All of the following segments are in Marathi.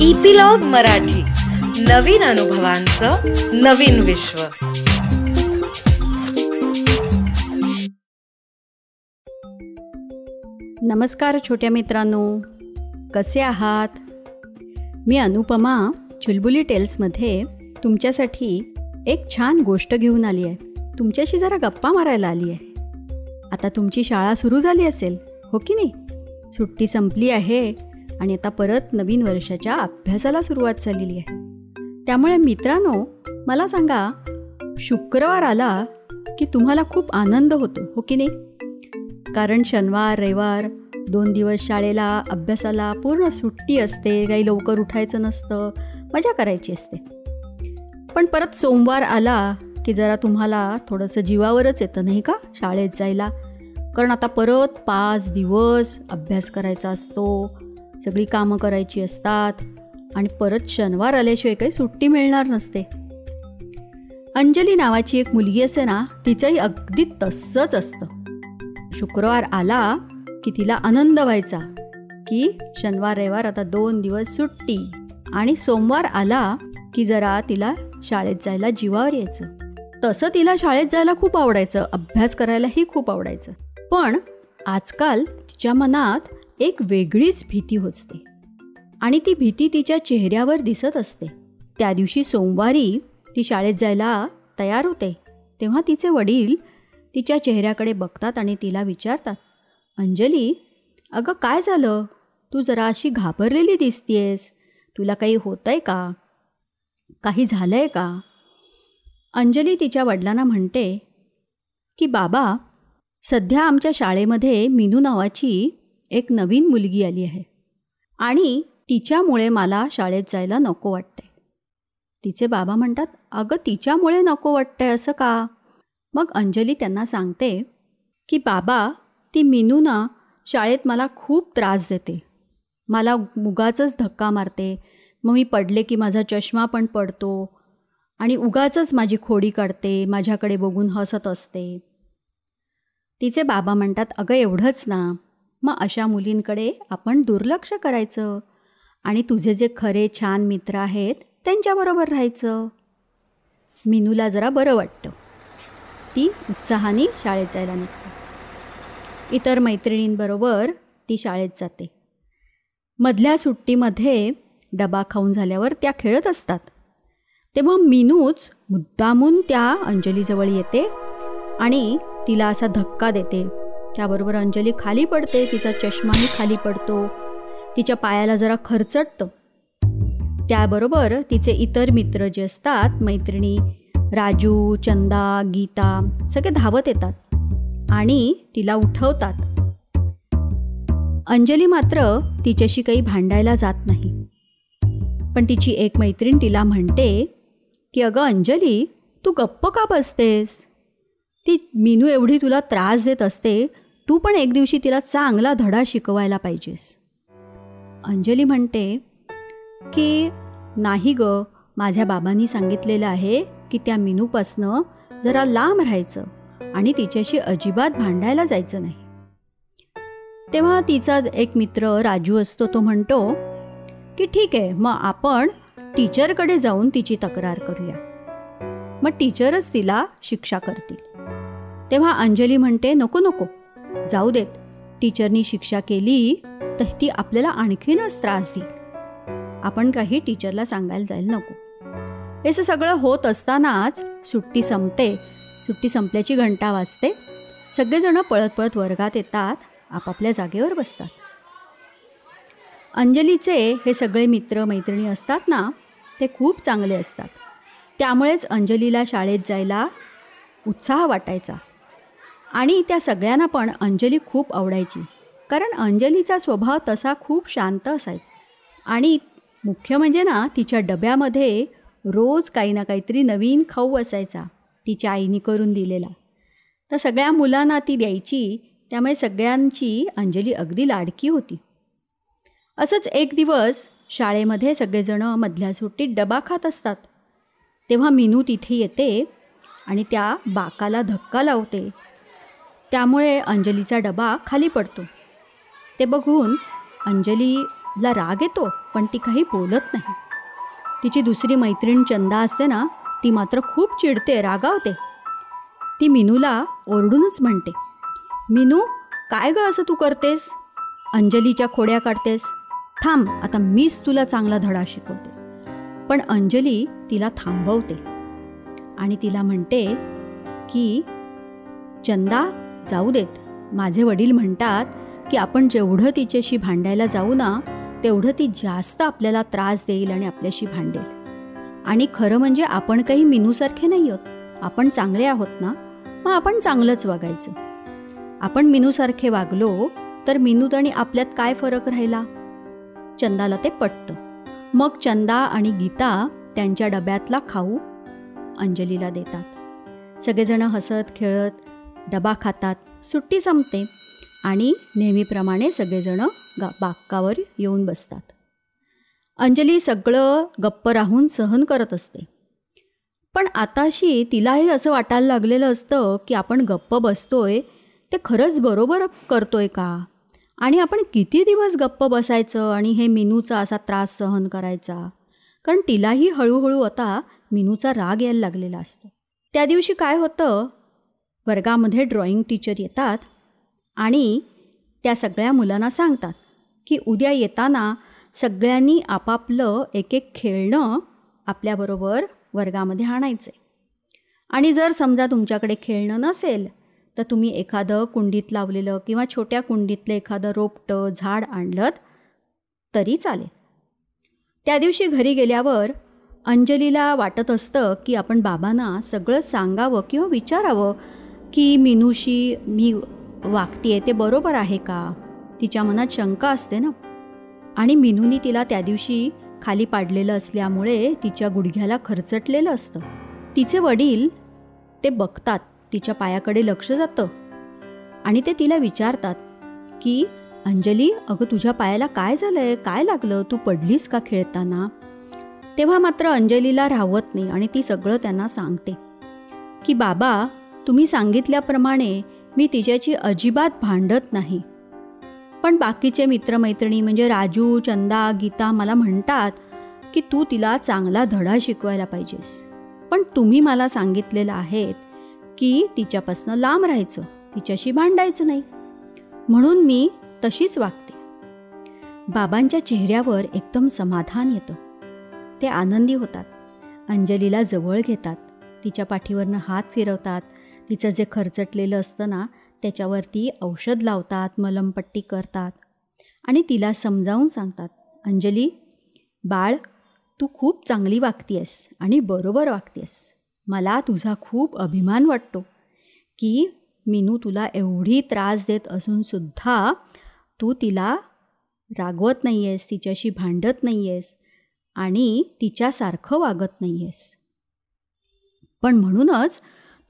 इपिलॉग मराठी. नवीन अनुभवांचं नवीन विश्व. नमस्कार छोट्या मित्रांनो. कसे आहात? मी अनुपमा चुलबुली टेल्समध्ये तुमच्यासाठी एक छान गोष्ट घेऊन आली आहे. तुमच्याशी जरा गप्पा मारायला आली आहे. आता तुमची शाळा सुरू झाली असेल हो की नाही? सुट्टी संपली आहे आणि आता परत नवीन वर्षाच्या अभ्यासाला सुरुवात झालेली आहे. त्यामुळे मित्रांनो मला सांगा शुक्रवार आला की तुम्हाला खूप आनंद होतो हो की नाही? कारण शनिवार रविवार दोन दिवस शाळेला अभ्यासाला पूर्ण सुट्टी असते काही लवकर उठायचं नसतं मजा करायची असते. पण परत सोमवार आला की जरा तुम्हाला थोडंसं जीवावरच येतं नाही का? शाळेत जायला. कारण आता परत पाच दिवस अभ्यास करायचा असतो सगळी कामं करायची असतात. आणि परत शनिवार आल्याशिवाय काही सुट्टी मिळणार नसते. अंजली नावाची एक मुलगी असे ना तिचंही अगदी तसंच असतं. शुक्रवार आला की तिला आनंद व्हायचा की शनिवार रविवार आता दोन दिवस सुट्टी. आणि सोमवार आला की जरा तिला शाळेत जायला जीवावर यायचं. तसं तिला शाळेत जायला खूप आवडायचं अभ्यास करायलाही खूप आवडायचं. पण आजकाल तिच्या मनात एक वेगळीच भीती होते. आणि ती भीती तिच्या चेहऱ्यावर दिसत असते. त्या दिवशी सोमवारी ती शाळेत जायला तयार होते. तेव्हा तिचे वडील तिच्या चेहऱ्याकडे बघतात आणि तिला विचारतात अंजली अगं काय झालं? तू जरा अशी घाबरलेली दिसतीयस तुला काही होतं आहे का? काही झालं आहे का? अंजली तिच्या वडिलांना म्हणते की बाबा सध्या आमच्या शाळेमध्ये मीनू नावाची एक नवीन मुलगी आली आहे. आणि तिच्यामुळे मला शाळेत जायला नको वाटते तिचे बाबा म्हणतात अगं तिच्यामुळे नको वाटतंय असं का? मग अंजली त्यांना सांगते की बाबा ती मिनू ना शाळेत मला खूप त्रास देते. मला उगाचच धक्का मारते. मग मी पडले की माझा चष्मा पण पडतो. आणि उगाचच माझी खोडी काढते माझ्याकडे बघून हसत असते. तिचे बाबा म्हणतात अगं एवढंच ना. मग अशा मुलींकडे आपण दुर्लक्ष करायचं. आणि तुझे जे खरे छान मित्र आहेत त्यांच्याबरोबर राहायचं. मिनूला जरा बरं वाटतं. ती उत्साहाने शाळेत जायला निघते. इतर मैत्रिणींबरोबर ती शाळेत जाते. मधल्या सुट्टीमध्ये डबा खाऊन झाल्यावर त्या खेळत असतात. तेव्हा मीनूच मुद्दामून त्या अंजलीजवळ येते आणि तिला असा धक्का देते. त्याबरोबर अंजली खाली पडते तिचा चष्माही खाली पडतो. तिच्या पायाला जरा खरचटतं. त्याबरोबर तिचे इतर मित्र जे असतात मैत्रिणी राजू चंदा गीता सगळे धावत येतात आणि तिला उठवतात. अंजली मात्र तिच्याशी काही भांडायला जात नाही. पण तिची एक मैत्रीण तिला म्हणते की अगं अंजली तू गप्प का बसतेस? ती मीनू एवढी तुला त्रास देत असते तू पण एक दिवशी तिला चांगला धडा शिकवायला पाहिजेस. अंजली म्हणते की नाही ग माझ्या बाबांनी सांगितलेलं आहे की त्या मिनूपासनं जरा लांब राहायचं आणि तिच्याशी अजिबात भांडायला जायचं नाही. तेव्हा तिचा एक मित्र राजू असतो तो म्हणतो की ठीक आहे मग आपण टीचरकडे जाऊन तिची तक्रार करूया. मग टीचरच तिला शिक्षा करतील. तेव्हा अंजली म्हणते नको नको जाऊ देत. टीचरनी शिक्षा केली तर ती आपल्याला आणखीनच त्रास देईल. आपण काही टीचरला सांगायला जायला नको. हे सगळं होत असतानाच सुट्टी संपते. सुट्टी संपल्याची घंटा वाजते. सगळेजणं पळत पळत वर्गात येतात आपापल्या जागेवर बसतात. अंजलीचे हे सगळे मित्र मैत्रिणी असतात ना ते खूप चांगले असतात. त्यामुळेच अंजलीला शाळेत जायला उत्साह वाटायचा. आणि त्या सगळ्यांना पण अंजली खूप आवडायची. कारण अंजलीचा स्वभाव तसा खूप शांत असायचा. आणि मुख्य म्हणजे ना तिच्या डब्यामध्ये रोज काही ना काहीतरी नवीन खाऊ असायचा तिच्या आईने करून दिलेला. तर सगळ्या मुलांना ती द्यायची त्यामुळे सगळ्यांची अंजली अगदी लाडकी होती. असंच एक दिवस शाळेमध्ये सगळेजणं मधल्या सुट्टीत डबा खात असतात. तेव्हा मिनू तिथे येते आणि त्या बाकाला धक्का लावते. त्यामुळे अंजलीचा डबा खाली पडतो. ते बघून अंजलीला राग येतो पण ती काही बोलत नाही. तिची दुसरी मैत्रीण चंदा असते ना ती मात्र खूप चिडते रागावते. ती मिनूला ओरडूनच म्हणते मिनू काय गं असं तू करतेस? अंजलीच्या खोड्या काढतेस. थांब आता मीच तुला चांगला धडा शिकवते. पण अंजली तिला थांबवते आणि तिला म्हणते की चंदा जाऊ देत. माझे वडील म्हणतात की आपण जेवढं तिच्याशी भांडायला जाऊ ना तेवढं ती जास्त आपल्याला त्रास देईल आणि आपल्याशी भांडेल. आणि खरं म्हणजे आपण काही मिनूसारखे नाही आहोत. आपण चांगले आहोत ना? मग आपण चांगलंच वागायचं. आपण मिनूसारखे वागलो तर मिनूत आणि आपल्यात काय फरक राहिला? चंदाला ते पटतं. मग चंदा आणि गीता त्यांच्या डब्यातला खाऊ अंजलीला देतात. सगळेजण हसत खेळत डबा खातात सुट्टी संपते आणि नेहमीप्रमाणे सगळेजण गा बाक्कावर येऊन बसतात. अंजली सगळं गप्प राहून सहन करत असते. पण आताशी तिलाही असं वाटायला लागलेलं असतं की आपण गप्प बसतोय ते खरंच बरोबर करतोय का? आणि आपण किती दिवस गप्प बसायचं आणि हे मिनूचा असा त्रास सहन करायचा? कारण तिलाही हळूहळू आता मिनूचा राग यायला लागलेला असतो. त्या दिवशी काय होतं वर्गामध्ये ड्रॉइंग टीचर येतात आणि त्या सगळ्या मुलांना सांगतात की उद्या येताना सगळ्यांनी आपापलं एक एक खेळणं आपल्याबरोबर वर्गामध्ये आणायचं आणि जर समजा तुमच्याकडे खेळणं नसेल तर तुम्ही एखादं कुंडीत लावलेलं किंवा छोट्या कुंडीतलं एखादं रोपटं झाड आणलं तरी चालेल. त्या दिवशी घरी गेल्यावर अंजलीला वाटत असतं की आपण बाबांना सगळं सांगावं किंवा विचारावं की मिनूशी मी वागते ते बरोबर आहे का? तिच्या मनात शंका असते ना. आणि मिनूनी तिला त्या दिवशी खाली पाडलेलं असल्यामुळे तिच्या गुडघ्याला खरचटलेलं असतं. तिचे वडील ते बघतात तिच्या पायाकडे लक्ष जातं. आणि ते तिला विचारतात की अंजली अगं तुझ्या पायाला काय झालं आहे काय लागलं? तू पडलीस का खेळताना? तेव्हा मात्र अंजलीला राहवत नाही आणि ती सगळं त्यांना सांगते. की बाबा तुम्ही सांगितल्याप्रमाणे मी तिच्याची अजिबात भांडत नाही. पण बाकीचे मित्रमैत्रिणी म्हणजे राजू चंदा गीता मला म्हणतात की तू तिला चांगला धडा शिकवायला पाहिजेस. पण तुम्ही मला सांगितलेलं आहेत की तिच्यापासनं लांब राहायचं तिच्याशी भांडायचं नाही. म्हणून मी तशीच वागते. बाबांच्या चेहऱ्यावर एकदम समाधान येतं. ते आनंदी होतात. अंजलीला जवळ घेतात. तिच्या पाठीवरनं हात फिरवतात. तिचं जे खर्चटलेलं असतं ना त्याच्यावरती औषध लावतात मलमपट्टी करतात. आणि तिला समजावून सांगतात अंजली बाळ तू खूप चांगली वागतीयस आणि बरोबर वागतीयस. मला तुझा खूप अभिमान वाटतो की मीनू तुला एवढी त्रास देत असूनसुद्धा तू तिला रागवत नाही आहेस तिच्याशी भांडत नाही आहेस आणि तिच्यासारखं वागत नाही आहेस पण म्हणूनच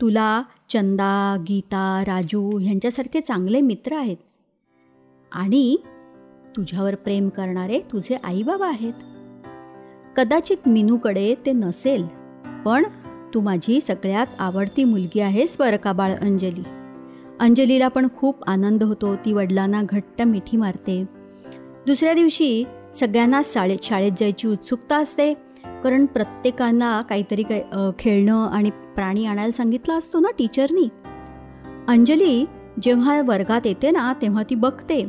तुला चंदा गीता राजू ह्यांच्यासारखे चांगले मित्र आहेत. आणि तुझ्यावर प्रेम करणारे तुझे आईबाबा आहेत. कदाचित मिनूकडे ते नसेल पण तू माझी सगळ्यात आवडती मुलगी आहेस बरं का बाळ अंजली. अंजलीला पण खूप आनंद होतो ती वडिलांना घट्ट मिठी मारते. दुसऱ्या दिवशी सगळ्यांना शाळेत शाळेत जायची उत्सुकता असते. कारण प्रत्येकांना काहीतरी काही खेळणं आणि प्राणी आणायला सांगितलं असतो ना टीचरनी? अंजली जेव्हा वर्गात येते ना तेव्हा ती बघते.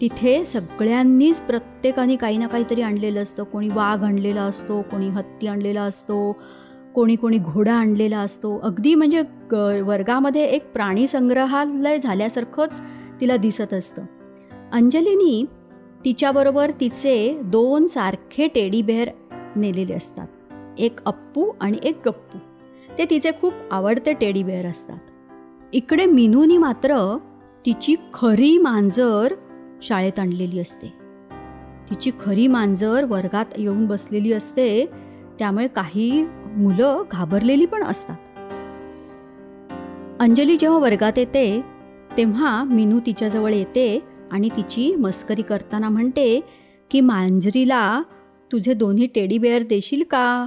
तिथे सगळ्यांनीच प्रत्येकाने काही ना काहीतरी आणलेलं असतं. कोणी वाघ आणलेला असतो कोणी हत्ती आणलेला असतो कोणी कोणी घोडा आणलेला असतो. अगदी म्हणजे ग वर्गामध्ये एक प्राणी संग्रहालय झाल्यासारखंच तिला दिसत असतं. अंजलीनी तिच्याबरोबर तिचे दोन सारखे टेडी बेअर नेलेले असतात. एक अप्पू आणि एक गप्पू. ते तिचे खूप आवडते टेडी बेअर असतात. इकडे मिनूनी मात्र तिची खरी मांजर शाळेत आणलेली असते. तिची खरी मांजर वर्गात येऊन बसलेली असते. त्यामुळे काही मुलं घाबरलेली पण असतात. अंजली जेव्हा वर्गात येते तेव्हा मिनू तिच्याजवळ येते आणि तिची मस्करी करताना म्हणते की मांजरीला तुझे दोन्ही टेडी बेअर देशील का?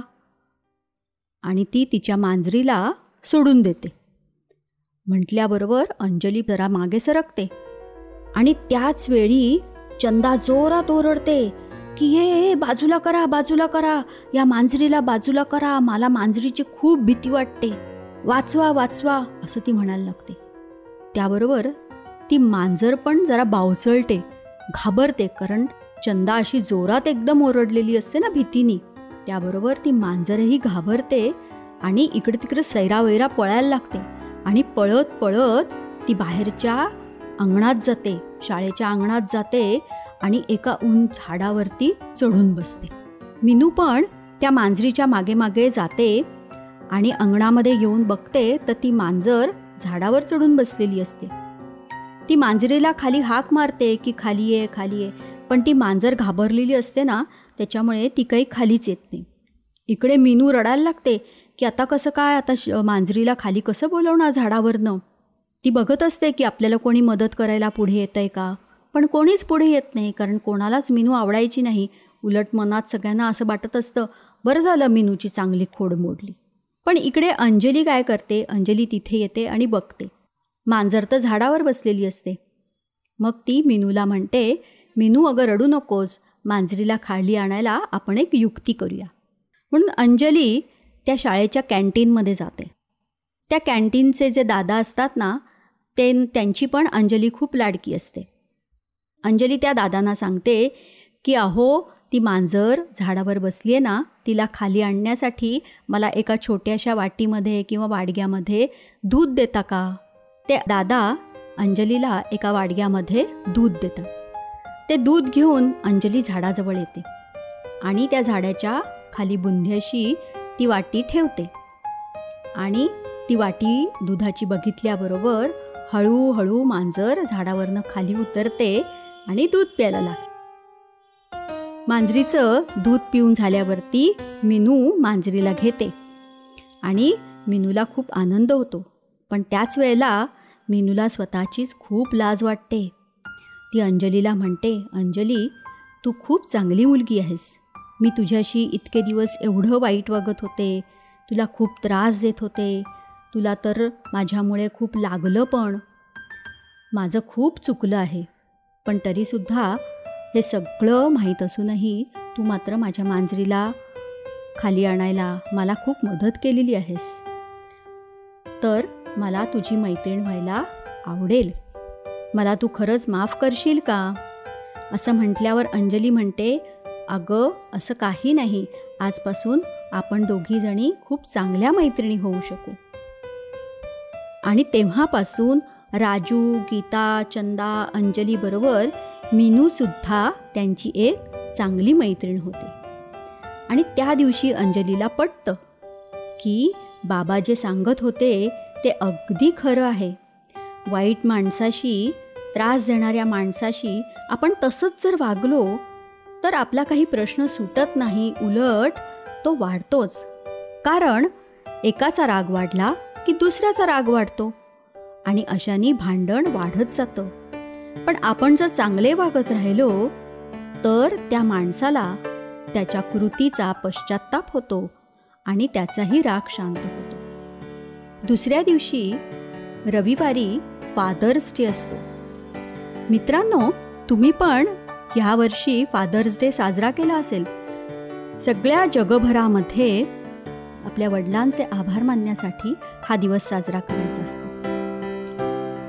आणि ती तिच्या मांजरीला सोडून देते. म्हटल्याबरोबर अंजली जरा मागे सरकते. आणि त्याच वेळी चंदा जोरात ओरडते की हे बाजूला करा बाजूला करा. या मांजरीला बाजूला करा. मला मांजरीची खूप भीती वाटते. वाचवा वाचवा असं ती म्हणायला लागते. त्याबरोबर ती मांजर पण जरा बावचळते घाबरते कारण चंदा अशी जोरात एकदम ओरडलेली असते ना भीतीनी. त्याबरोबर ती मांजरही घाबरते आणि इकडे तिकडे सैरावैरा पळायला लागते. आणि पळत पळत ती बाहेरच्या अंगणात जाते शाळेच्या अंगणात जाते आणि एका उंच झाडावरती चढून बसते. मिनू पण त्या मांजरीच्या मागे मागे जाते आणि अंगणामध्ये येऊन बघते तर ती मांजर झाडावर चढून बसलेली असते. ती मांजरीला खाली हाक मारते की खाली ये खाली ये. पण ती मांजर घाबरलेली असते ना त्याच्यामुळे ती काही खालीच येत नाही. इकडे मीनू रडायला लागते की आता कसं काय आता श मांजरीला खाली कसं बोलवणार झाडावरनं? ती बघत असते की आपल्याला कोणी मदत करायला पुढे येतं आहे का? पण कोणीच पुढे येत नाही कारण कोणालाच मिनू आवडायची नाही. उलट मनात सगळ्यांना असं वाटत असतं बरं झालं मिनूची चांगली खोड मोडली. पण इकडे अंजली काय करते अंजली तिथे येते आणि बघते. मांजर तर झाडावर बसलेली असते. मग ती मिनूला म्हणते मिनू अगं रडू नकोस. मांजरीला खाली आणायला आपण एक युक्ती करूया. म्हणून अंजली त्या शाळेच्या कॅन्टीनमध्ये जाते. त्या कॅन्टीनचे जे दादा असतात ना ते त्यांची पण अंजली खूप लाडकी असते. अंजली त्या दादांना सांगते की अहो ती मांजर झाडावर बसली आहे ना तिला खाली आणण्यासाठी मला एका छोट्याशा वाटीमध्ये किंवा वाडग्यामध्ये दूध देता का? ते दादा अंजलीला एका वाडग्यामध्ये दूध देतात. ते दूध घेऊन अंजली झाडाजवळ येते आणि त्या झाडाच्या खाली बुंध्याशी ती वाटी ठेवते. आणि ती वाटी दुधाची बघितल्याबरोबर हळूहळू मांजर झाडावरनं खाली उतरते आणि दूध प्यायला लागते. मांजरीचं दूध पिऊन झाल्यावरती मिनू मांजरीला घेते आणि मिनूला खूप आनंद होतो. पण त्याच वेळेला मिनूला स्वतःचीच खूप लाज वाटते. ती अंजलीला म्हणते अंजली तू खूप चांगली मुलगी आहेस. मी तुझ्याशी इतके दिवस एवढं वाईट वागत होते. तुला खूप त्रास देत होते. तुला तर माझ्यामुळे खूप लागलं पण. माझं खूप चुकलं आहे. पण तरीसुद्धा हे सगळं माहीत असूनही तू मात्र माझ्या मांजरीला खाली आणायला मला खूप मदत केलेली आहेस. तर मला तुझी मैत्रीण व्हायला आवडेल. मला तू खरंच माफ करशील का? असं म्हटल्यावर अंजली म्हणते अगं असं काही नाही. आजपासून आपण दोघीजणी खूप चांगल्या मैत्रिणी होऊ शकू. आणि तेव्हापासून राजू गीता चंदा अंजलीबरोबर मीनूसुद्धा त्यांची एक चांगली मैत्रीण होती. आणि त्या दिवशी अंजलीला पटतं की बाबा जे सांगत होते ते अगदी खरं आहे. वाईट माणसाशी त्रास देणाऱ्या माणसाशी आपण तसंच जर वागलो तर आपला काही प्रश्न सुटत नाही उलट तो वाढतोच. कारण एकाचा राग वाढला की दुसऱ्याचा राग वाढतो आणि अशाने भांडण वाढत जातं. पण आपण जर चांगले वागत राहिलो तर त्या माणसाला त्याच्या कृतीचा पश्चाताप होतो आणि त्याचाही राग शांत होतो. दुसऱ्या दिवशी रविवारी फादर्स डे असतो. मित्रांनो तुम्ही पण यावर्षी फादर्स डे साजरा केला असेल. सगळ्या जगभरामध्ये आपल्या वडिलांचे आभार मानण्यासाठी हा दिवस साजरा करायचा असतो.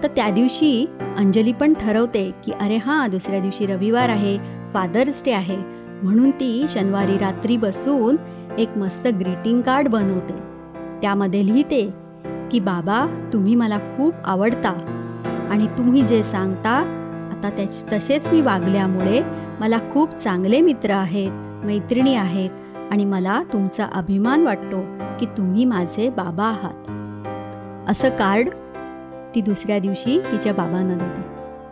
तर त्या दिवशी अंजली पण ठरवते की अरे हां दुसऱ्या दिवशी रविवार आहे फादर्स डे आहे. म्हणून ती शनिवारी रात्री बसून एक मस्त ग्रीटिंग कार्ड बनवते. त्यामध्ये लिहिते की बाबा तुम्ही मला खूप आवडता. आणि तुम्ही जे सांगता आता त्याच तसेच मी वागल्यामुळे मला खूप चांगले मित्र आहेत मैत्रिणी आहेत आणि मला तुमचा अभिमान वाटतो की तुम्ही माझे बाबा आहात. असं कार्ड ती दुसऱ्या दिवशी तिच्या बाबांना देते.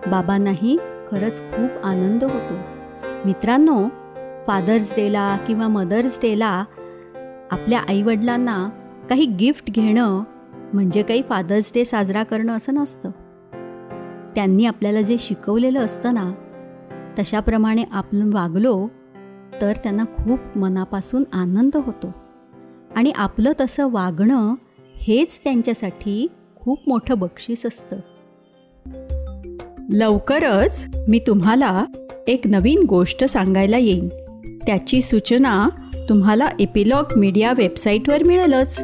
बाबांनाही खरंच खूप आनंद होतो. मित्रांनो फादर्स डेला किंवा मदर्स डेला आपल्या आईवडिलांना काही गिफ्ट घेणं म्हणजे काही फादर्स डे साजरा करणं असं नसतं. त्यांनी आपल्याला जे शिकवलेलं असतं ना तशाप्रमाणे आपण वागलो तर त्यांना खूप मनापासून आनंद होतो. आणि आपलं तसं वागणं हेच त्यांच्यासाठी खूप मोठं बक्षीस असतं. लवकरच मी तुम्हाला एक नवीन गोष्ट सांगायला येईन. त्याची सूचना तुम्हाला एपिलॉग मीडिया वेबसाईटवर मिळेलच.